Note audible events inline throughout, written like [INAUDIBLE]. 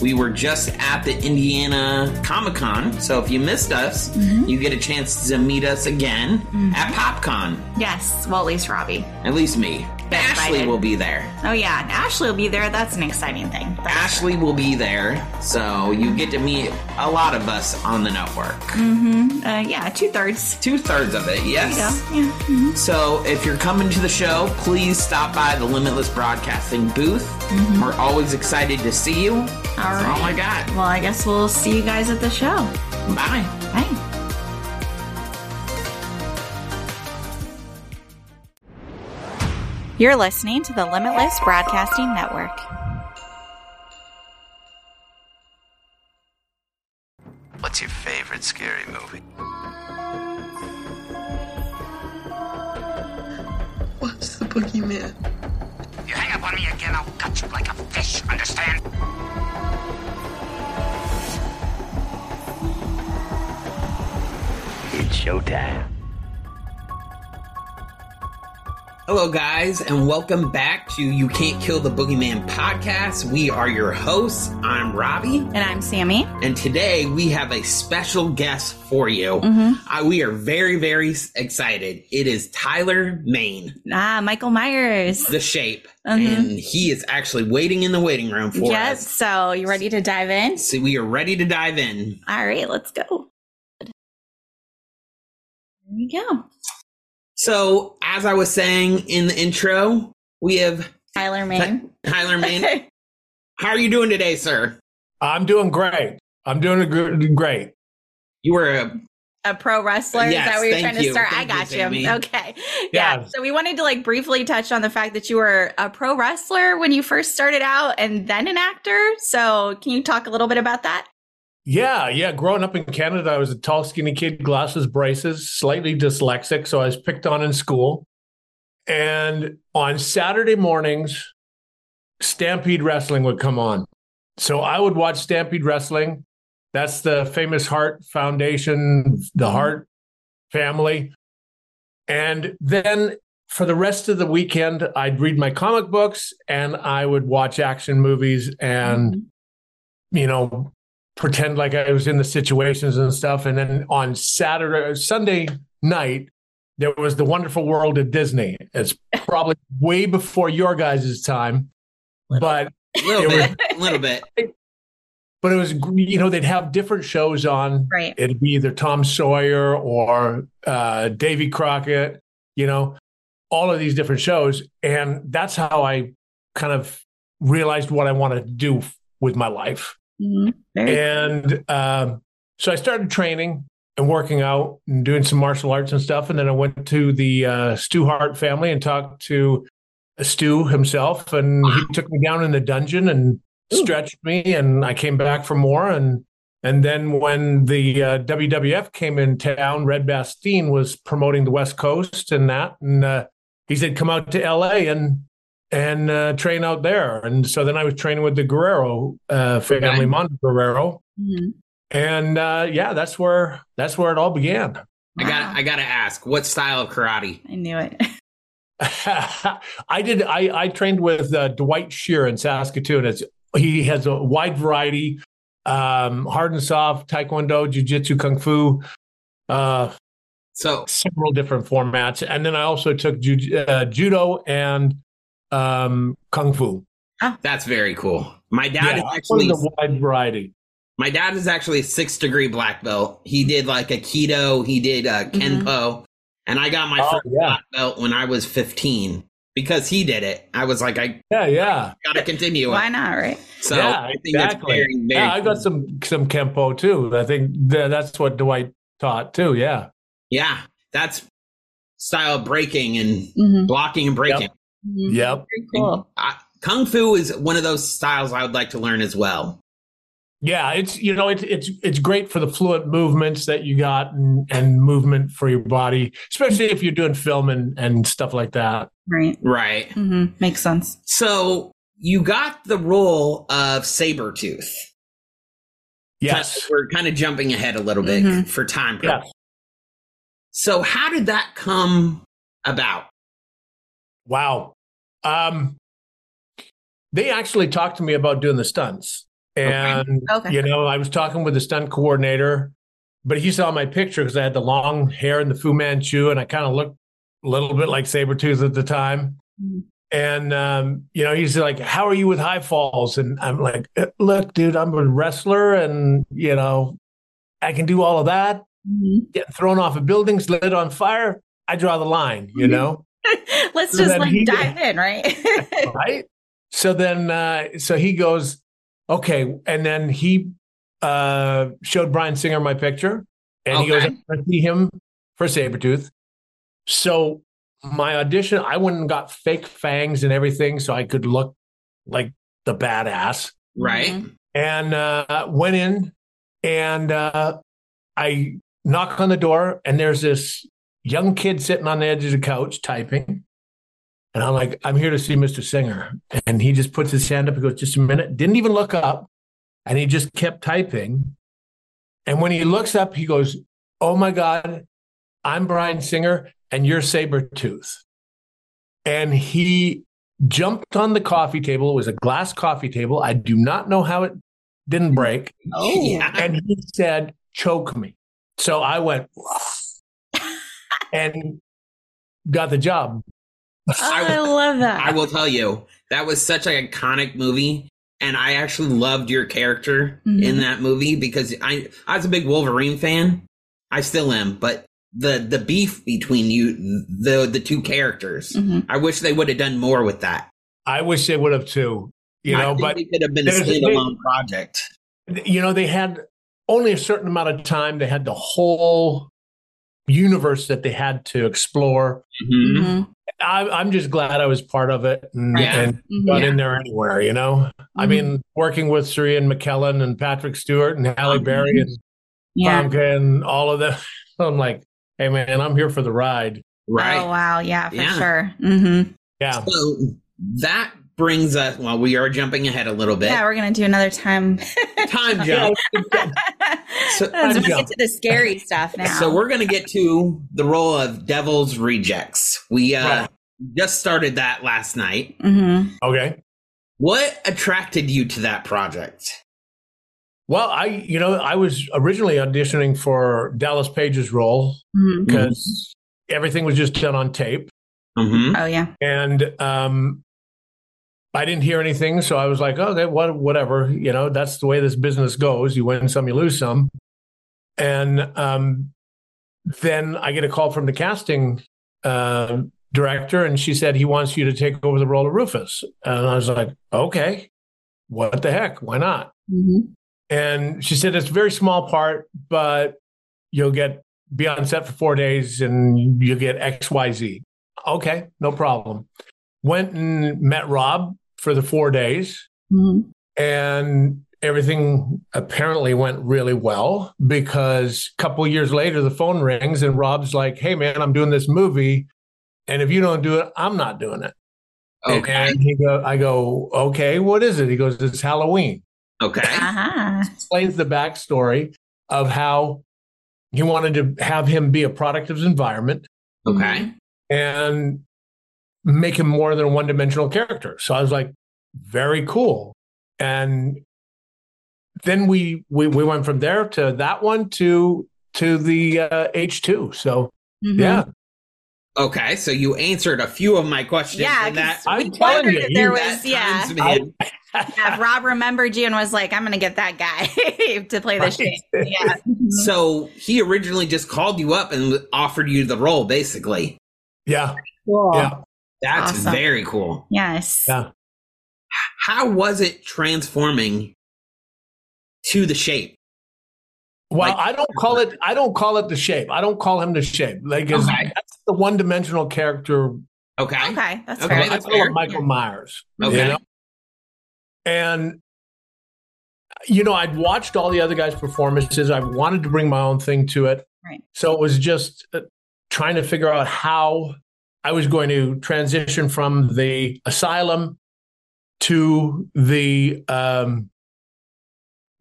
We were just at the Indiana Comic Con, so if you missed us, Mm-hmm. you get a chance to meet us again at PopCon. Yes, well, at least Robby. At least me. Ashley will be there. Oh, yeah, Ashley will be there. That's an exciting thing. That's Ashley will be there, so you get to meet a lot of us on the network. Uh, yeah, two thirds. Two thirds of it, yes. Yeah, mhm. So if you're coming to the show, please stop by the Limitless Broadcasting booth. We're always excited to see you. All That's right. all I got. Well, I guess we'll see you guys at the show. Bye. Bye. You're listening to the Limitless Broadcasting Network. What's your favorite scary movie? What's the boogeyman? Showtime. Hello, guys, and welcome back to You Can't Kill the Boogeyman podcast. We are your hosts. I'm Robby, And I'm Sammi. and today we have a special guest for you. Uh, we are very, very excited. It is Tyler Mane, Ah, Michael Myers. the shape, Mhm. and he is actually waiting in the waiting room for Yes. us. So, you ready to dive in? So we are ready to dive in. All right, let's go. There we go. So, as I was saying in the intro, we have Tyler Mane. Tyler Mane. [LAUGHS] How are you doing today, sir? I'm doing great. I'm doing a good, great. You were a a pro wrestler. Is Yes, that where you're thank trying to you. start? Thank I got you. Sammi. Okay. Yeah. Yeah. So we wanted to like briefly touch on the fact that you were a pro wrestler when you first started out and then an actor. So can you talk a little bit about that? Yeah, yeah. Growing up in Canada, I was a tall, skinny kid, glasses, braces, slightly dyslexic. So I was picked on in school. And on Saturday mornings, Stampede Wrestling would come on. So I would watch Stampede Wrestling. That's the famous Heart Foundation, the mm-hmm. Heart family. And then for the rest of the weekend, I'd read my comic books and I would watch action movies and, mm-hmm. you know, pretend like I was in the situations and stuff. And then on Saturday, Sunday night, there was the Wonderful World of Disney. It's probably way before your guys' time, but little It bit, a little bit. but it was you know they'd have different shows on. Right. It'd be either Tom Sawyer or uh, Davy Crockett, you know, all of these different shows, and that's how I kind of realized what I wanted to do with my life. Mhm. And um, so I started training and working out and doing some martial arts and stuff. And then I went to the uh, Stu Hart family and talked to Stu himself. And he took me down in the dungeon and stretched me. And I came back for more. And and then when the uh, WWF came in town, Red Bastien was promoting the West Coast and that. And uh, he said, come out to LA and and uh, train out there. And so then I was training with the Guerrero uh, family, Okay. Mando Guerrero, Mhm. and uh, yeah, that's where that's where it all began. I got I got to ask, what style of karate? I knew it. [LAUGHS] [LAUGHS] I did. I I trained with uh, Dwight Shear in Saskatoon. It's, he has a wide variety, um, hard and soft, Taekwondo, Jiu Jitsu, Kung Fu, uh, So, several different formats, and then I also took ju- uh, judo and um, Kung Fu. that's very cool. My dad Yeah, is actually of the wide variety. my dad is actually a 6th degree black belt. He did like a Aikido, he did uh, Kenpo, and I got my Oh, first yeah. black belt when I was 15 because he did it. I was like I Yeah, yeah. got to continue Why not, right? So, yeah, I think that's exactly. very very yeah, I got cool. some some kempo too. I think that's what Dwight taught too. Yeah, Yeah, that's style breaking and Mhm. blocking and breaking. Mhm. yep, Very cool. I, Kung Fu is one of those styles I would like to learn as well. Yeah, it's you know it's it's it's great for the fluid movements that you got and, and movement for your body, especially if you're doing film and, and stuff like that. Right. Right. hmm Makes sense. So you got the role of Sabretooth. Yes. We're kind of jumping ahead a little bit Mhm. for time. Yeah. So how did that come about? Wow. Um, they actually talked to me about doing the stunts. And, Okay. you know, I was talking with the stunt coordinator, but he saw my picture because I had the long hair and the Fu Manchu, and I kind of looked a little bit like Sabretooth at the time. Mhm. And, um, you know, he's like, How are you with high falls? And I'm like, "Uh, Look, dude, I'm a wrestler and, you know, I can do all of that. Mhm. Getting thrown off of buildings, lit on fire. I draw the line, you know? [LAUGHS] Let's So just like he- dive [LAUGHS] in, right? [LAUGHS] right? So then, uh, so he goes, okay, and then he uh, showed Bryan Singer my picture, and he goes, I see him for Sabretooth. So my audition, I went and got fake fangs and everything, so I could look like the badass, Right. Mhm. and uh, went in, and uh, I knock on the door, and there's this young kid sitting on the edge of the couch typing. And I'm like, I'm here to see Mr. Singer. And he just puts his hand up and goes, just a minute. Didn't even look up. And he just kept typing. And when he looks up, he goes, Oh my God, I'm Bryan Singer and you're Sabretooth. And he jumped on the coffee table. It was a glass coffee table. I do not know how it didn't break. Oh. Yeah. And he said, choke me. So I went and got the job. [LAUGHS] Oh, I love that. I will tell you, that was such an iconic movie. And I actually loved your character Mhm. in that movie because I, I was a big Wolverine fan. I still am, but the, the beef between you, the, the two characters, Mhm. I wish they would have done more with that. I wish they would have too, you I know, think but it could have been a there's a standalone project. you know, they had only a certain amount of time. They had the whole universe that they had to explore. Mhm. Mhm. I, I'm just glad I was part of it and, Yeah. and Mhm. got Yeah. in there anywhere, you know? I Mhm. mean, working with Sir Ian McKellen and Patrick Stewart and Halle Mhm. Berry and Yeah. Famke and all of them. [LAUGHS] I'm like, hey, man, I'm here for the ride. Right. Oh wow, yeah, for Yeah. sure. Yeah. So that brings us, well, we are jumping ahead a little bit. Yeah, we're gonna do another time. [LAUGHS] Time [LAUGHS] jump. So- Let's get to the scary stuff [LAUGHS] now. So we're going to get to the role of Devil's Rejects. We uh, Right. just started that last night. hmm Okay. What attracted you to that project? Well, I, you know, I was originally auditioning for Dallas Page's role hmm because everything was just done on tape. Mm-hmm. Oh yeah. and um I didn't hear anything, so I was like, okay, what, whatever. You know, that's the way this business goes. You win some, you lose some. And um, then I get a call from the casting uh, director, and she said he wants you to take over the role of Rufus. And I was like, okay, what the heck? Why not? hmm And she said it's a very small part, but you'll get be on set for four days and you get X, Y, Z. Okay, no problem. Went and met Rob for the four days, hmm and everything apparently went really well because a couple years later the phone rings and Rob's like, "Hey man, I'm doing this movie, and if you don't do it, I'm not doing it." Okay. And he go, I go, "Okay, what is it?" He goes, "It's Halloween." Okay. Uh-huh. explains the backstory of how he wanted to have him be a product of his environment Okay. and make him more than a one dimensional character. So I was like, very cool. And then we, we we went from there to that one to to the uh, H2. So Mhm. yeah, Okay. So you answered a few of my questions. Yeah, and that, 'cause I'm we telling you, if you- there was yeah. times [LAUGHS] yeah. If Rob remembered you and was like, "I'm gonna get that guy [LAUGHS] to play the Right. shape." Yeah. [LAUGHS] So he originally just called you up and offered you the role, basically. yeah, Cool. yeah. That's Awesome. very cool. Yes. Yeah. How was it transforming to the shape? Well, Like- I don't call it. I don't call it the shape. I don't call him the shape. Like 'cause Okay. that's the one dimensional character Okay. Okay, that's Okay, I fair. that's call fair. him Michael Myers. Okay. You know? And you know, I'd watched all the other guys' performances. I wanted to bring my own thing to it. Right. So it was just uh, trying to figure out how I was going to transition from the asylum to the um,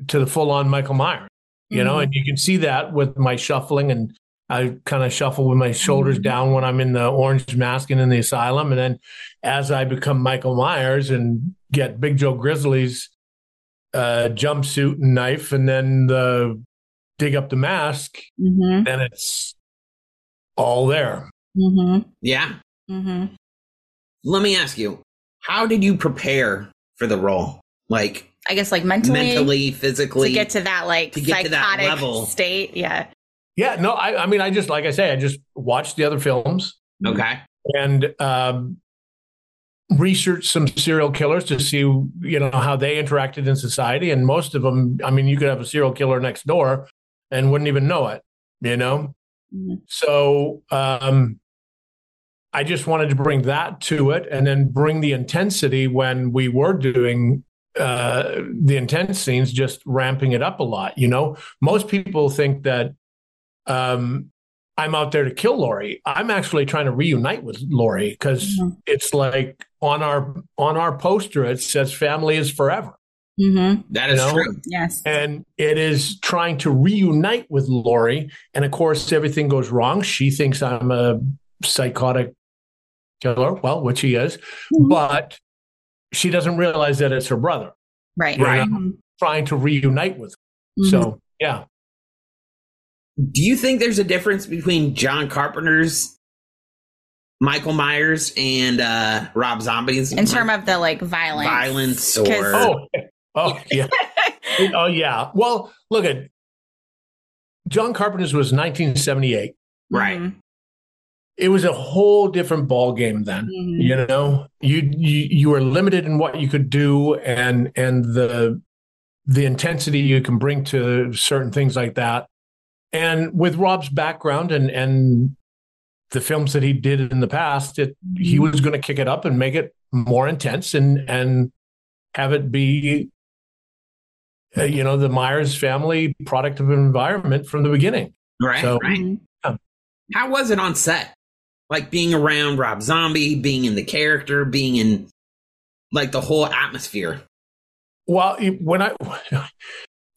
to the full on Michael Myers. You know, Mhm. and you can see that with my shuffling and I kind of shuffle with my shoulders down when I'm in the orange mask and in the asylum. And then as I become Michael Myers and get Big Joe Grizzly's uh, jumpsuit and knife, and then the dig up the mask, Mm-hmm. then it's all there. Mm-hmm. Yeah. Mm-hmm. Let me ask you, how did you prepare for the role? Like I guess like mentally, mentally, physically? to get to that like to get to that psychotic level. state. Yeah. Yeah, no, I, I mean, I just like I say, I just watched the other films okay. and um, researched some serial killers to see, you know, how they interacted in society. And most of them, I mean, you could have a serial killer next door and wouldn't even know it, you know. Mhm. So um, I just wanted to bring that to it, and then bring the intensity when we were doing uh, the intense scenes, just ramping it up a lot. You know, most people think that um, I'm out there to kill Laurie. I'm actually trying to reunite with Laurie because Mhm. it's like on our on our poster it says "family is forever," Mm-hmm. That is You know? true. Yes. and it is trying to reunite with Laurie. And of course, everything goes wrong. She thinks I'm a psychotic killer, well, which he is, Mhm. but she doesn't realize that it's her brother Right. Right. Trying to reunite with. Her. Mhm. So yeah. Do you think there's a difference between John Carpenter's Michael Myers and uh, Rob Zombie's in terms of the like violence, Violence or Oh, [LAUGHS] oh [LAUGHS] yeah. oh yeah. Well, look at John Carpenter's was 1978. Right. Mhm. It was a whole different ball game then. Mhm. you know you, you you were limited in what you could do and and the the intensity you can bring to certain things like that and with rob's background and and the films that he did in the past it he was going to kick it up and make it more intense and and have it be uh, you know the myers family product of environment from the beginning right, So- right. Mhm. How was it on set? Like being around Rob Zombie, being in the character, being in like the whole atmosphere. Well, when I, [LAUGHS]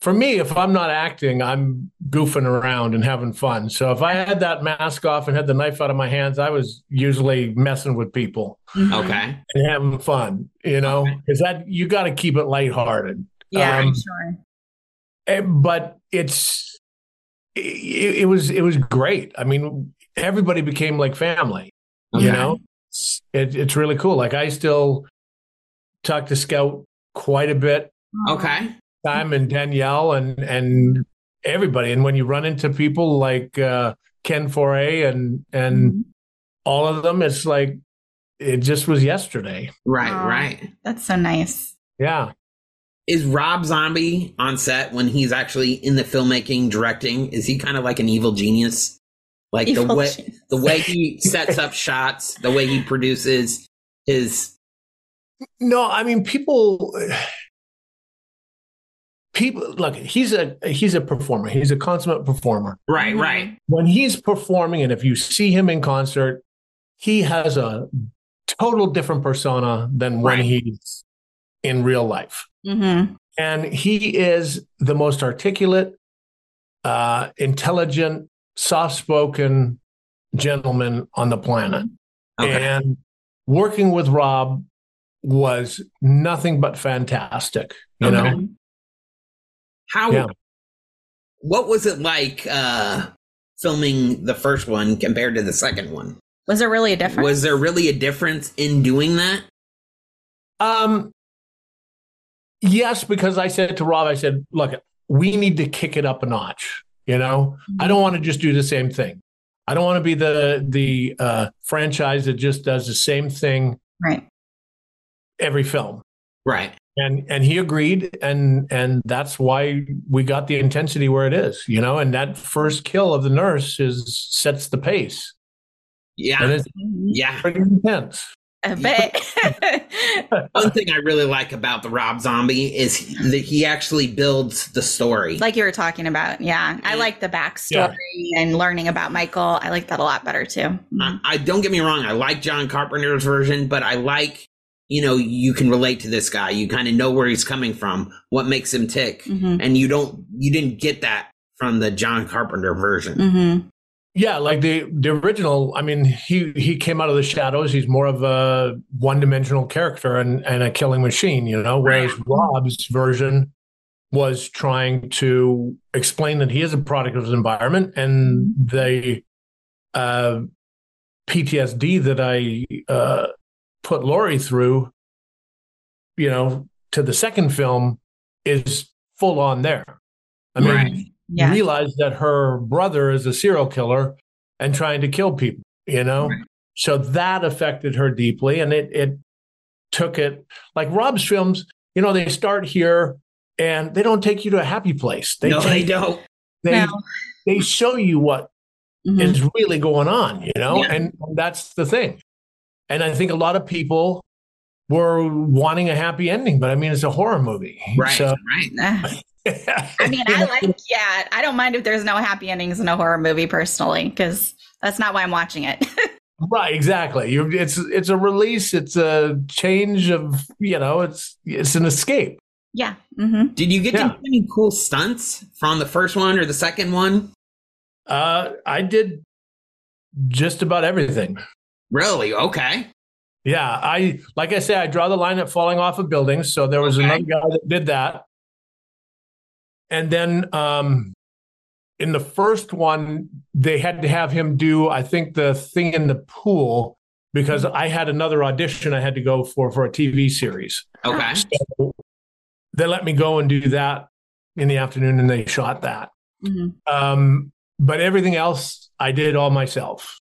for me, if I'm not acting, I'm goofing around and having fun. So if I had that mask off and had the knife out of my hands, I was usually messing with people Mhm. Okay. and having fun, you know, Okay. because that you got to keep it lighthearted. Yeah, Um, sure. Eh, But it's, it, it was, it was great. I mean, everybody became like family. okay. you know it, it's really cool like i still talk to scout quite a bit Okay. time and danielle and and everybody and when you run into people like uh ken foree and and Mhm. all of them it's like it just was yesterday Right, Aw. right. That's so nice. yeah Is Rob Zombie on set when he's actually in the filmmaking directing? Is he kind of like an evil genius? Like the way genius. the way he sets up shots, the way he produces his no i mean people people look he's a he's a performer he's a consummate performer right, Mhm. right. when he's performing and if you see him in concert he has a total different persona than when Right. he's in real life Mm-hmm. and he is the most articulate uh, intelligent soft-spoken gentleman on the planet Okay. and working with rob was nothing but fantastic you Okay. know How Yeah. what was it like uh filming the first one compared to the second one? Was there really a difference? Was there really a difference in doing that? Um, yes, because I said to Rob, I said, look, we need to kick it up a notch. You know, I don't want to just do the same thing. I don't want to be the the uh, franchise that just does the same thing right? every film. Right. And and he agreed, and and that's why we got the intensity where it is. You know, and that first kill of the nurse is sets the pace, and Yeah. it's Mhm. Yeah. pretty intense. [LAUGHS] One thing I really like about the Rob Zombie is that he actually builds the story. like you were talking about. Yeah. I like the backstory and learning about Michael. I like that a lot better too. I, I don't get me wrong, I like John Carpenter's version, but I like you know you can relate to this guy. You kind of know where he's coming from, what makes him tick, Mhm. and you don't you didn't get that from the John Carpenter version. Mm-hmm. Yeah, like the the original. I mean, he he came out of the shadows. He's more of a one dimensional character and and a killing machine, you know. Whereas Rob's version was trying to explain that he is a product of his environment and the uh, PTSD that I uh, put Laurie through, you know, to the second film is full on there. I mean, Right. Yeah. realized that her brother is a serial killer and trying to kill people, you know? Right. So that affected her deeply and it it took it like Rob's films, you know, they start here and they don't take you to a happy place. They no, they don't. they No. they show you what Mhm. is really going on, you know? Yeah. And that's the thing. And I think a lot of people were wanting a happy ending, but I mean it's a horror movie. Right, So right. [LAUGHS] I mean, I like, yeah, I don't mind if there's no happy endings in a horror movie personally, because that's not why I'm watching it. [LAUGHS] Right, exactly. You, it's it's a release. It's a change of you know. It's it's an escape. yeah. hmm Did you get Yeah. to do any cool stunts from the first one or the second one? Uh, I did just about everything. Really? Okay. Yeah, I like I say, I draw the line at falling off of buildings. So there was Okay. another guy that did that, and then um, in the first one, they had to have him do I think the thing in the pool because I had another audition I had to go for for a TV series. Okay. So they let me go and do that in the afternoon, and they shot that. hmm Um, but everything else I did all myself,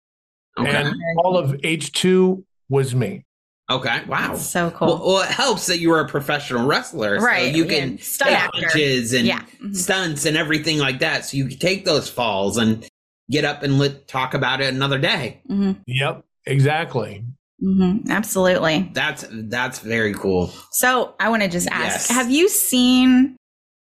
Okay. and all of H two was me. Okay. Wow. So cool. Well, well, it helps that you were a professional wrestler, so Right, you yeah, can stunt take and Yeah, mhm. stunts and everything like that. So you can take those falls and get up and let, talk about it another day. hmm Yep, exactly. hmm Absolutely. That's that's very cool. So I want to just ask: Yes. Have you seen?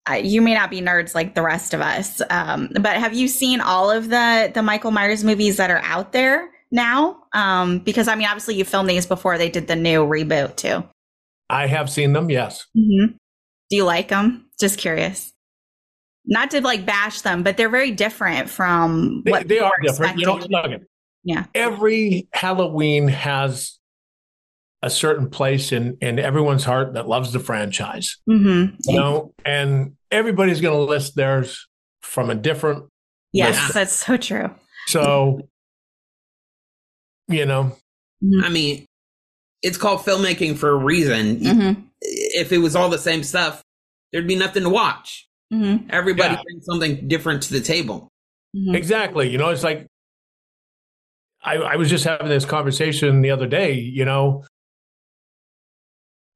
Uh, you may not be nerds like the rest of us, um, but have you seen all of the the Michael Myers movies that are out there now? Um, because I mean, obviously, you filmed these before they did the new reboot too. I have seen them. Yes. Mm-hmm. Do you like them? Just curious. Not to like bash them, but they're very different from They, what they are different. You know, look, Yeah. every Halloween has a certain place in in everyone's heart that loves the franchise. Mm-hmm. You know, and everybody's going to list theirs from a different. Yes, Yeah. that's so true. So, you know, I mean, it's called filmmaking for a reason. Mm-hmm. If it was all the same stuff, there'd be nothing to watch. Mm-hmm. Everybody Yeah. brings something different to the table. Mm-hmm. Exactly. You know, it's like I, I was just having this conversation the other day. You know,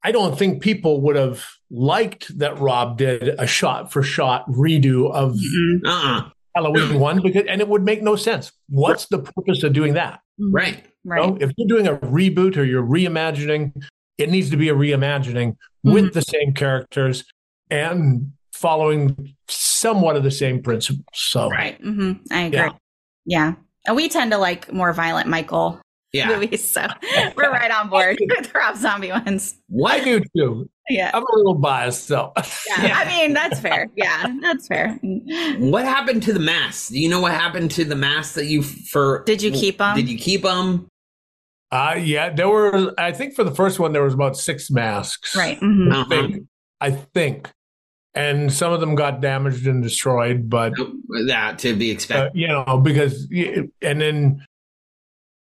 I don't think people would have liked that Rob did a shot for shot redo of Mm-hmm. Uh-uh. Halloween one because, and it would make no sense. What's the purpose of doing that? Right. You Right. know, if you're doing a reboot or you're reimagining, it needs to be a reimagining with the same characters and following somewhat of the same principles. So, Right. Mm-hmm. I agree. Yeah. Yeah. And we tend to like more violent Michael Yeah. movies, so [LAUGHS] we're right on board with the Rob Zombie ones. Why What? do too. Yeah. I'm a little biased, so. Yeah. I mean, that's fair. Yeah, that's fair. What happened to the masks? Do you know what happened to the masks that you for? Did you keep them? Did you keep them? Uh, yeah, there were. I think for the first one there was about six masks. Right. mhm. I think. I think, and some of them got damaged and destroyed. But That to be uh, expected. you know, because and then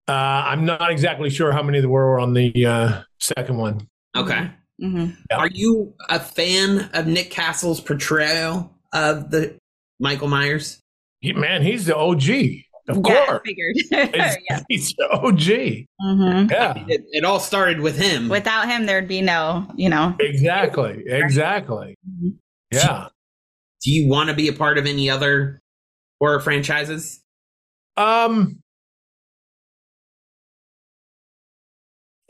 uh, I'm not exactly sure how many there were on the uh, second one. okay. Mhm. Yeah. Are you a fan of Nick Castle's portrayal of the Michael Myers? He- man, he's the OG. Of Yeah, I course, figured. He's- [LAUGHS] yeah. he's the OG. Mhm. Yeah, It, it all started with him. Without him, there'd be no, you know. exactly, exactly. Mhm. Yeah. Do you want to be a part of any other horror franchises? Um,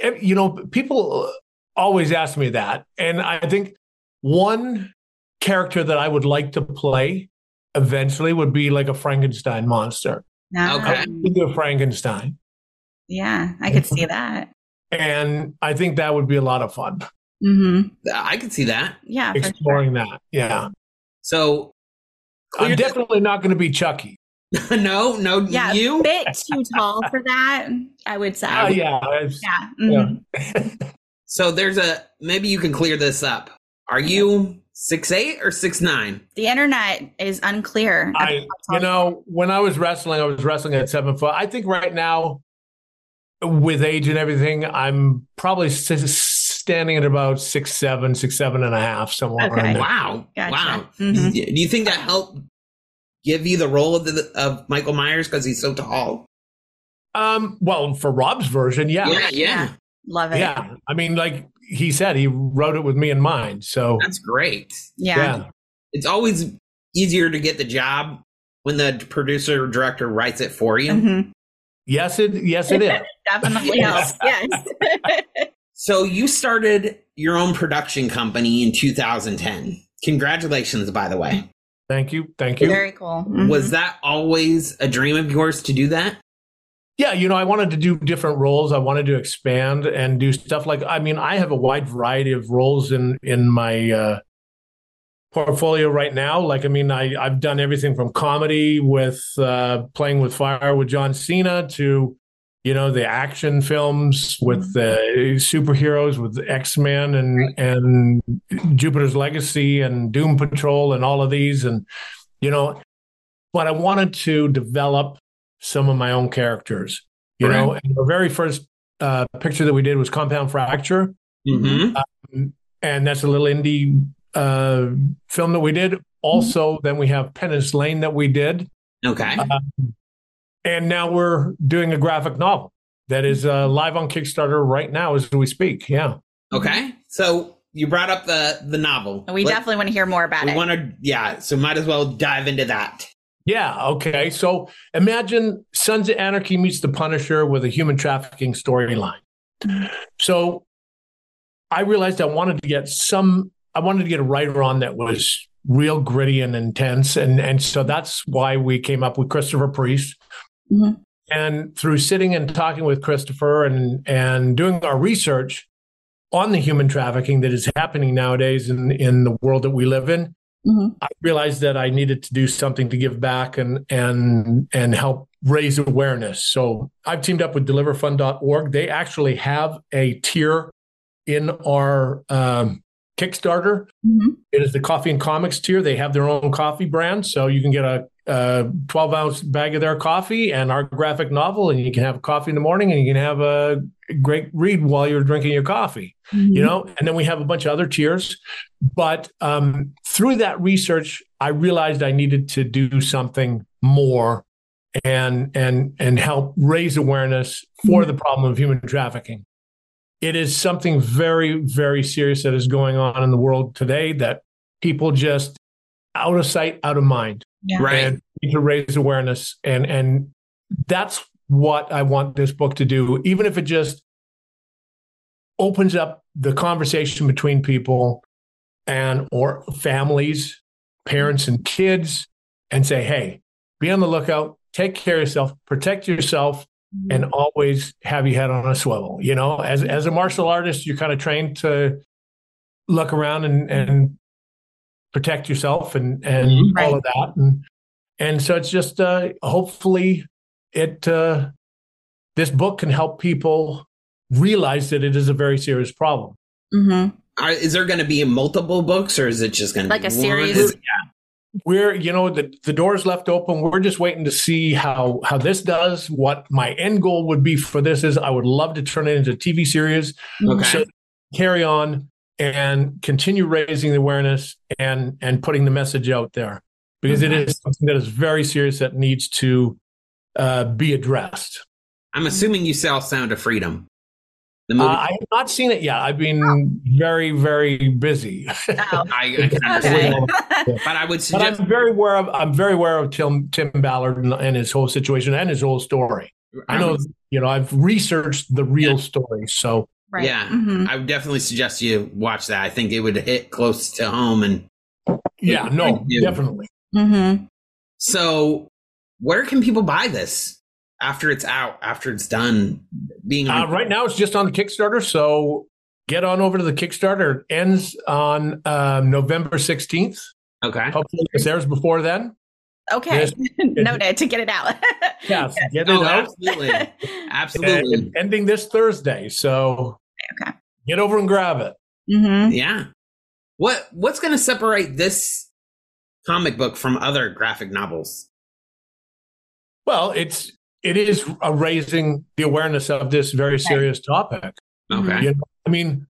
eh, you know, people always ask me that. And I think one character that I would like to play eventually would be like a Frankenstein monster. Okay. Think of Frankenstein. Yeah, I could see that. And I think that would be a lot of fun hmm I could see that. Yeah, for sure. exploring that. Yeah. So I'm clear definitely not going to be Chucky. [LAUGHS] no, no, Yeah, you. a bit too tall for that, I would say. Uh, yeah. it's- Yeah. yeah. [LAUGHS] So there's a maybe you can clear this up. Are you six eight or six nine? The internet is unclear. I, you know, when I was wrestling, I was wrestling at seven foot. I think right now, with age and everything, I'm probably standing at about six seven, six seven and a half, somewhere Okay. around there. Wow, Gotcha. wow. Mhm. Do you think that helped give you the role of, the, of Michael Myers because he's so tall? Um, well, for Rob's version, yeah. yeah, yeah. Love it. Yeah. I mean, like he said, he wrote it with me in mind. So, That's great. Yeah. yeah. It's always easier to get the job when the producer or director writes it for you. Mhm. Yes, it yes it is. [LAUGHS] Definitely [LAUGHS] helps. Yes. [LAUGHS] So you started your own production company in 2010. Congratulations, by the way. Thank you. Thank you. Very cool. Mhm. Was that always a dream of yours to do that? Yeah, you know, I wanted to do different roles. I wanted to expand and do stuff like I mean, I have a wide variety of roles in in my uh portfolio right now. Like I mean, I I've done everything from comedy with uh playing with fire with John Cena to you know the action films with the superheroes with X-Men and and Jupiter's Legacy and Doom Patrol and all of these and you know but I wanted to develop some of my own characters. You know, and the very first uh, picture that we did was Compound Fracture, Mm-hmm. and that's a little indie uh, film that we did. Also, then we have Penance Lane that we did, Okay. and now we're doing a graphic novel that is uh, live on Kickstarter right now as we speak. Yeah, Okay. So you brought up the the novel. we Let- definitely want to hear more about it. we it. want to yeah. So might as well dive into that. Yeah. Okay, so imagine Sons of Anarchy meets The Punisher with a human trafficking storyline. So I realized I wanted to get some, I wanted to get a writer on that was real gritty and intense. And, and so that's why we came up with Christopher Priest. Mhm. And through sitting and talking with Christopher and, and doing our research on the human trafficking that is happening nowadays in, in the world that we live in, Mhm. I realized that I needed to do something to give back and and and help raise awareness. So I've teamed up with deliverfund.org. They actually have a tier in our um, Kickstarter. Mhm. It is the coffee and comics tier. They have their own coffee brand, so you can get a, a 12 ounce bag of their coffee and our graphic novel, and you can have coffee in the morning, and you can have a great read while you're drinking your coffee you know and then we have a bunch of other tiers but um, through that research i realized i needed to do something more and and and help raise awareness for the problem of human trafficking it is something very very serious that is going on in the world today that people just out of sight out of mind Yeah. Right. and need to raise awareness and and that's what i want this book to do even if it just opens up the conversation between people and or families parents and kids and say hey be on the lookout. Take care of yourself. Protect yourself and always have your head on a swivel. You know as as a martial artist you're kind of trained to look around and and protect yourself and and Mhm. all of that. And and so it's just uh hopefully it uh this book can help people realize that it is a very serious problem. Mhm. Are, is there going to be multiple books, or is it just going to Like be a one? series? Is- we're you know the the door's left open we're just waiting to see how how this does what my end goal would be for this is i would love to turn it into a tv series Okay. so carry on and continue raising the awareness and and putting the message out there because it is something that is very serious that needs to uh, be addressed I'm assuming you sell Sound of Freedom. The uh, i have not seen it yet i've been very very busy Oh, [LAUGHS] I, I can understand, okay. but I would suggest. but i'm very aware of i'm very aware of tim tim ballard and, and his whole situation and his whole story I know, you know, I've researched the real story. So Right. Yeah. Mhm. I would definitely suggest you watch that. I think it would hit close to home. And yeah, no, Yeah. definitely. Mhm. so, where can people buy this after it's out? After it's done being Uh, right now, it's just on the Kickstarter. So get on over to the Kickstarter. It ends on um, November 16th. okay. Hopefully, this airs before then. Okay. Yes. [LAUGHS] Noted to get it out. [LAUGHS] Yes, get it Oh, out. absolutely. [LAUGHS] And Absolutely. it's ending this Thursday. So Okay. get over and grab it. hmm Yeah. What What's going to separate this comic book from other graphic novels? Well, it's it is raising the awareness of this very serious topic. Okay. You know, I mean,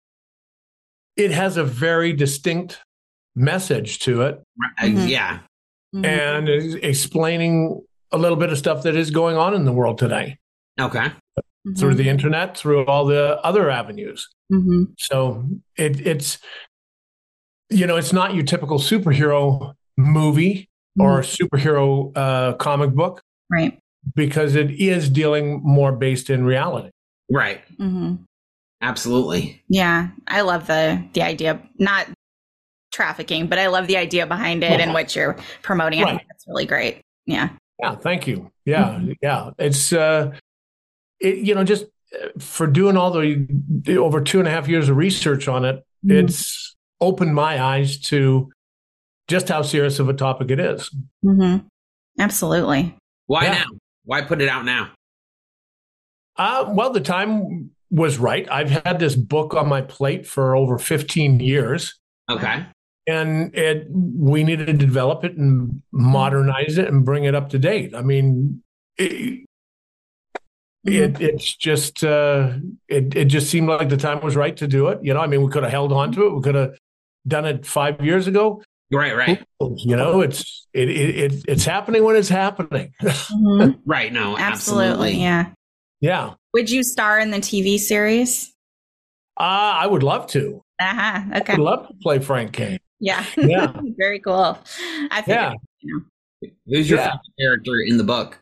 it has a very distinct message to it, Right, Mhm. Yeah. Mm-hmm. and is explaining a little bit of stuff that is going on in the world today Okay. Mm-hmm. through the internet, through all the other avenues. hmm So it, it's, you know, it's not your typical superhero movie or superhero uh, comic book right. Because it is dealing more based in reality. Right. hmm Absolutely. Yeah, I love the the idea. Not trafficking, but I love the idea behind it and what you're promoting. I think that's really great. Yeah. Yeah, thank you. Yeah, yeah. It's uh, it, you know, just uh, for doing all the, the over two and a half years of research on it, it's opened my eyes to just how serious of a topic it is. hmm Absolutely. Why Yeah. now? Why put it out now? Uh, well, the time was right. I've had this book on my plate for over 15 years. Okay. and it we needed to develop it and modernize it and bring it up to date. I mean, it, it it's just uh, it it just seemed like the time was right to do it. You know, I mean, we could have held on to it. We could have done it five years ago. Right. Right. You know, it's it, it, it it's happening when it's happening. Mhm. [LAUGHS] Right. No. Absolutely. Absolutely. Yeah. yeah, Would you star in the TV series? uh, I would love to. Uh huh. I Okay. would love to play Frank Kane. Yeah. Yeah. [LAUGHS] Very cool. I think. Yeah, Who's your Yeah. favorite character in the book?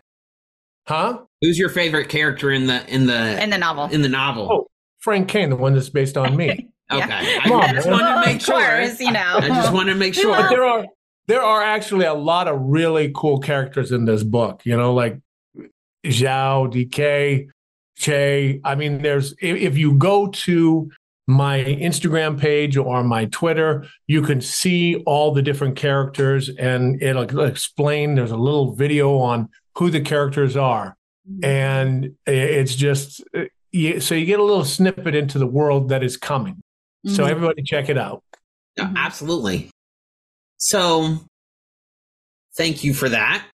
huh? Who's your favorite character in the in the In the novel. in the novel? Oh, Frank Kane, the one that's based on me. [LAUGHS] Yeah. Okay. On, I just man. wanted to make sure. course, you know. I just wanted to make sure. But there are there are actually a lot of really cool characters in this book. You know, like Zhao, DK, Che. I mean, there's if, if you go to my Instagram page or my Twitter, you can see all the different characters, and it'll explain. There's a little video on who the characters are, and it's just uh, so you get a little snippet into the world that is coming. So Mhm. everybody, check it out. Yeah, Mhm. Absolutely. So, thank you for that.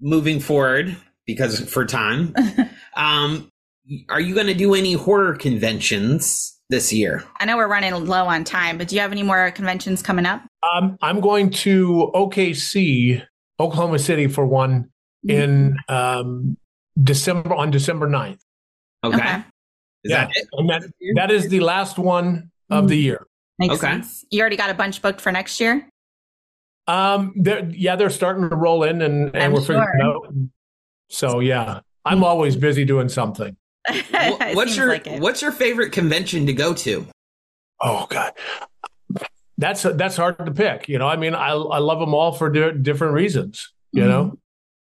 Moving forward, because for time, [LAUGHS] um, are you going to do any horror conventions this year? I know we're running low on time, but do you have any more conventions coming up? Um, I'm going to OKC, Oklahoma City, for one in um, December on December 9th. Okay. Okay. Is Yeah. that it? And that, that is the last one of the year. Makes Okay. sense. You already got a bunch booked for next year? Um, they're, yeah, they're starting to roll in, and, and I'm we're figuring out. So yeah, I'm always busy doing something. [LAUGHS] What's your like. What's your favorite convention to go to? Oh God, that's that's hard to pick. You know, I mean, I I love them all for di- different reasons. You Mm-hmm. know,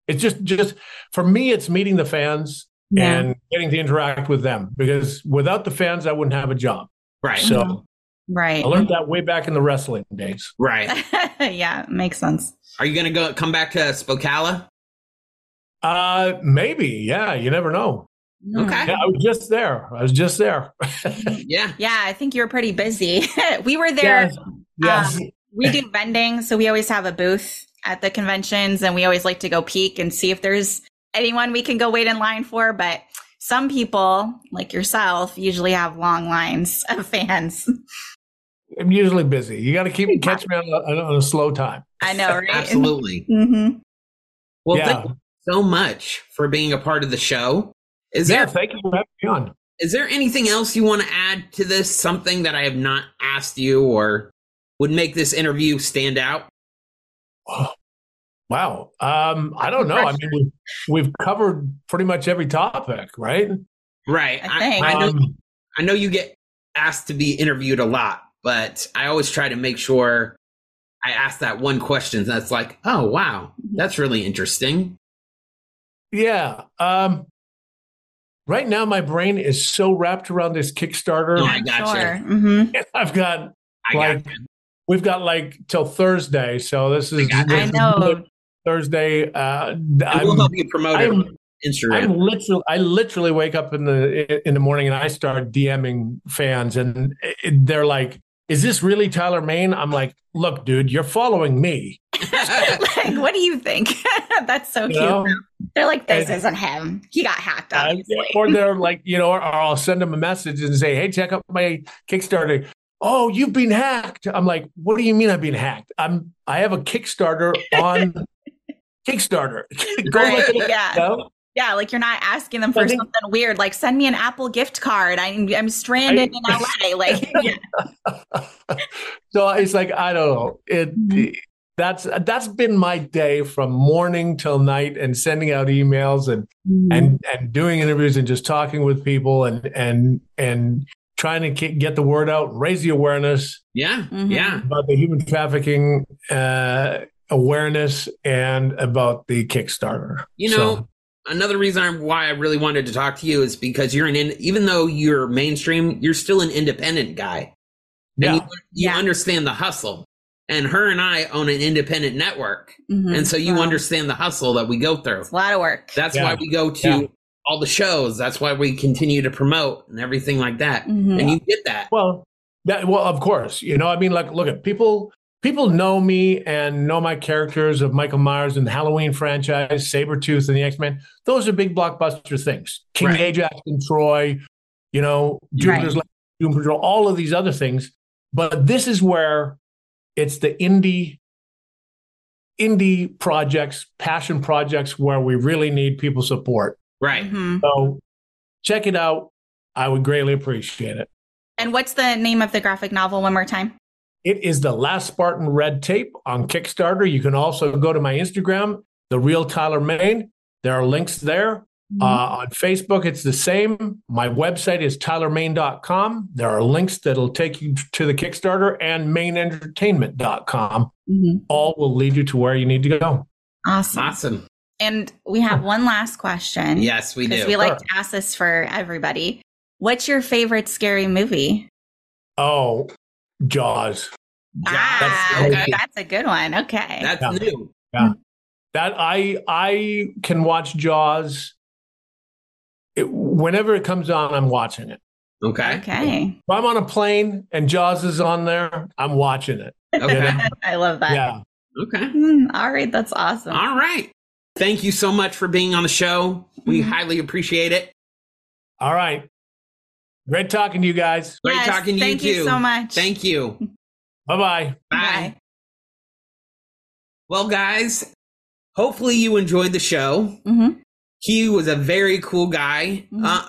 it's just just for me, it's meeting the fans Yeah. and getting to interact with them because without the fans, I wouldn't have a job. Right. So Right. I learned that way back in the wrestling days. right. [LAUGHS] yeah, makes sense. Are you going to go come back to Spokala? Uh, maybe, yeah, you never know. Okay. Yeah, I was just there. I was just there. [LAUGHS] Yeah. Yeah, I think you're pretty busy. [LAUGHS] we were there. Yes. Yes. Um, we do vending, so we always have a booth at the conventions, and we always like to go peek and see if there's anyone we can go wait in line for. But some people, like yourself, usually have long lines [LAUGHS] of fans. I'm usually busy. You got to keep catch me on a, on a slow time. I know, right? [LAUGHS] Absolutely. hmm Well, yeah. thank you so much for being a part of the show. Is yeah. there Thank you for having me on. is there anything else you want to add to this? Something that I have not asked you or would make this interview stand out? Oh, Wow. Um, I don't know. I mean, we've, we've covered pretty much every topic, right? Right. I think. I, know. Um, I know you get asked to be interviewed a lot, but I always try to make sure I ask that one question that's like, oh wow, that's really interesting. yeah. Um, right now, my brain is so wrapped around this Kickstarter. Yeah, I gotcha. Sure. [LAUGHS] hmm I've got I Like, got you. we've got like till Thursday, so this is, got- this I is know. Thursday. Uh, And we'll help you promote it I'm- on Instagram. I'm literally, I literally wake up in the in the morning and I start DMing fans, and they're like, "Is this really Tyler Mane?" I'm like, "Look, dude, you're following me." [LAUGHS] like, what do you think? [LAUGHS] That's so You cute. know? They're like, this And- isn't him. He got hacked, Uh, obviously. or [LAUGHS] they're like, you know, or, or I'll send them a message and say, "Hey, check out my Kickstarter." Oh, you've been hacked. I'm like, what do you mean I've been hacked? I'm I have a Kickstarter on Kickstarter. [LAUGHS] Go Right, look yeah. [LAUGHS] you know? yeah, like you're not asking them for think- something weird. Like, send me an Apple gift card. I'm I'm stranded in LA. Like, [LAUGHS] so it's like I don't know. It Mhm. that's that's been my day from morning till night and sending out emails and and and doing interviews and just talking with people and and and trying to get get the word out, raise the awareness yeah, Mhm. yeah. about the human trafficking uh, awareness and about the Kickstarter. You So, know, another reason why I really wanted to talk to you is because you're an in, even though you're mainstream, you're still an independent guy. And yeah, you, you Yeah. understand the hustle. And her and I own an independent network. Mhm. And so you Wow. understand the hustle that we go through. It's a lot of work. That's Yeah. why we go to Yeah. all the shows. That's why we continue to promote and everything like that. Mhm. And you get that. Well, that well, of course, you know. I mean, like, look at people. People know me and know my characters of Michael Myers and the Halloween franchise, Sabretooth and the X Men. Those are big blockbuster things. King Right. Ajax and Troy, you know, Jupiter's Right. Legacy, Doom Patrol, all of these other things. But this is where it's the indie indie projects, passion projects where we really need people support. Right. Mhm. So check it out. I would greatly appreciate it. And what's the name of the graphic novel one more time? It is the last Spartan Red Tape on Kickstarter. You can also go to my Instagram, the real Tyler Mane. There are links there. Mm-hmm. Uh, on Facebook, it's the same. My website is tylermane.com. There are links that'll take you to the Kickstarter and maneentertainment.com. Mhm. All will lead you to where you need to go. Awesome. Awesome. And we have one last question. Yes, we Because do. we like to ask this for everybody. What's your favorite scary movie? Oh, Jaws. ah, that's- okay, that's a good one. Okay. That's Yeah. new. Yeah, that I I can watch Jaws. It, whenever it comes on, I'm watching it. Okay. okay. If I'm on a plane and Jaws is on there, I'm watching it. Okay. [LAUGHS] I love that. Yeah. okay. Mm, all right. That's awesome. All right. Thank you so much for being on the show. We Mhm. highly appreciate it. All right. Great talking to you guys. Great talking to you. thank you you too. so much. Thank you. Bye bye. Bye. Well, guys, hopefully you enjoyed the show. hmm He was a very cool guy. Mhm. Uh,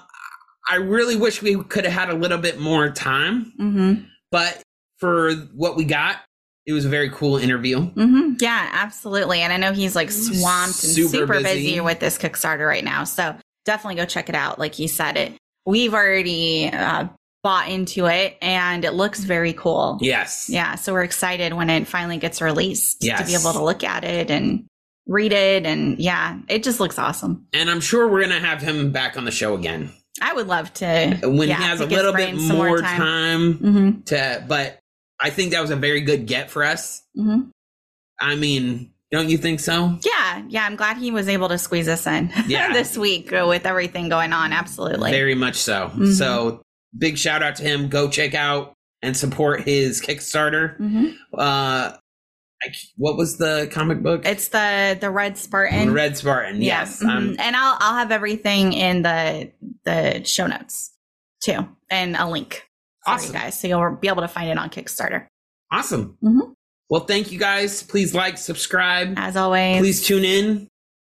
I really wish we could have had a little bit more time, hmm but for what we got, it was a very cool interview. hmm Yeah, absolutely. And I know he's like swamped and Super super, busy. busy. with this Kickstarter right now. So definitely go check it out. Like he said, it. We've already uh, bought into it, and it looks very cool. Yes. Yeah, so we're excited when it finally gets released to be able to look at it and read it. And yeah, it just looks awesome. And I'm sure we're going to have him back on the show again I would love to when yeah, he has a little bit more time, hmm to, but I think that was a very good get for us. hmm I mean, don't you think so? Yeah, yeah. I'm glad he was able to squeeze us in [LAUGHS] Yeah. this week with everything going on. Absolutely. Very much so. Mhm. So big shout out to him. Go check out and support his Kickstarter. hmm Uh, I, what was the comic book? It's the the Red Spartan. Red Spartan. Yeah, Yes. mhm. Um, and I'll I'll have everything in the the show notes too, and a link for Awesome. you guys, so you'll be able to find it on Kickstarter. awesome. Mhm. Well, thank you guys. Please like, subscribe. As always, Please tune in.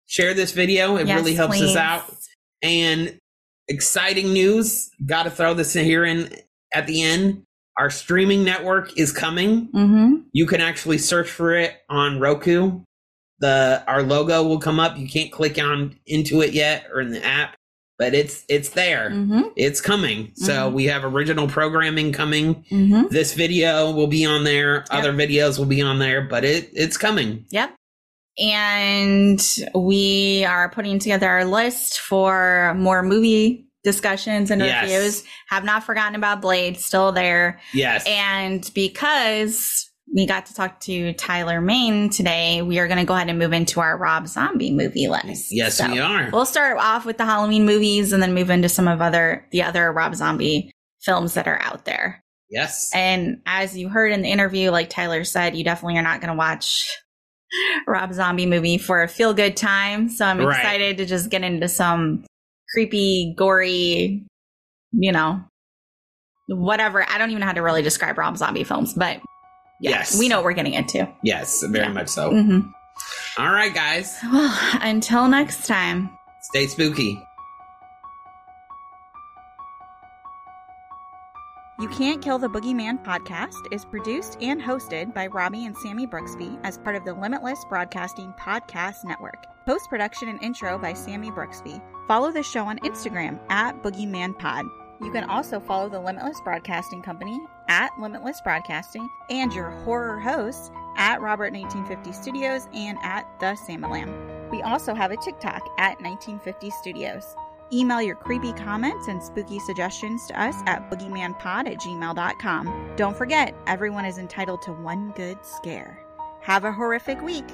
Share this video. It Yes, really helps please. us out. And exciting news. Got to throw this in here in at the end. Our streaming network is coming. Mm-hmm. You can actually search for it on Roku. the our logo will come up. You can't click on into it yet or in the app, but it's it's there. Mm-hmm. It's coming. So Mhm. we have original programming coming. Mm-hmm. This video will be on there. Other videos will be on there, but it it's coming. Yep. And we are putting together our list for more movie discussions and Yes. reviews. Have not forgotten about Blade, still there. Yes. And because we got to talk to Tyler Mane today, we are going to go ahead and move into our Rob Zombie movie list. yes, So we are. We'll start off with the Halloween movies and then move into some of other the other Rob Zombie films that are out there. yes. And as you heard in the interview, like Tyler said, you definitely are not going to watch Rob Zombie movie for a feel good time. So I'm Right. excited to just get into some creepy, gory, you know, whatever. I don't even know how to really describe Rob Zombie films, but yeah, Yes. we know what we're getting into. yes, very Yeah. much so. hmm All right, guys. Well, until next time. Stay spooky. You Can't Kill the Boogeyman podcast is produced and hosted by Robby and Sammi Brooksby as part of the Limitless Broadcasting Podcast Network. Post production and intro by Sammi Brooksby. Follow the show on Instagram at BoogeymanPod. You can also follow the Limitless Broadcasting Company at Limitless Broadcasting and your horror hosts at Robert 1950 Studios and at The Samalam. We also have a TikTok at 1950 Studios. Email your creepy comments and spooky suggestions to us at boogeymanpod at gmail.com. Don't forget, everyone is entitled to one good scare. Have a horrific week.